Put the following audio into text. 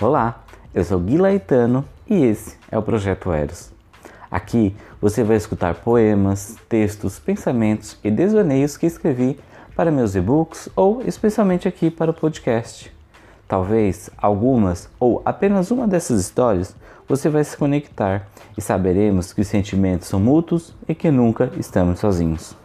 Olá, eu sou Gui Laetano e esse é o Projeto Eros. Aqui você vai escutar poemas, textos, pensamentos e desvaneios que escrevi para meus e-books ou especialmente aqui para o podcast. Talvez algumas ou apenas uma dessas histórias você vai se conectar e saberemos que os sentimentos são mútuos e que nunca estamos sozinhos.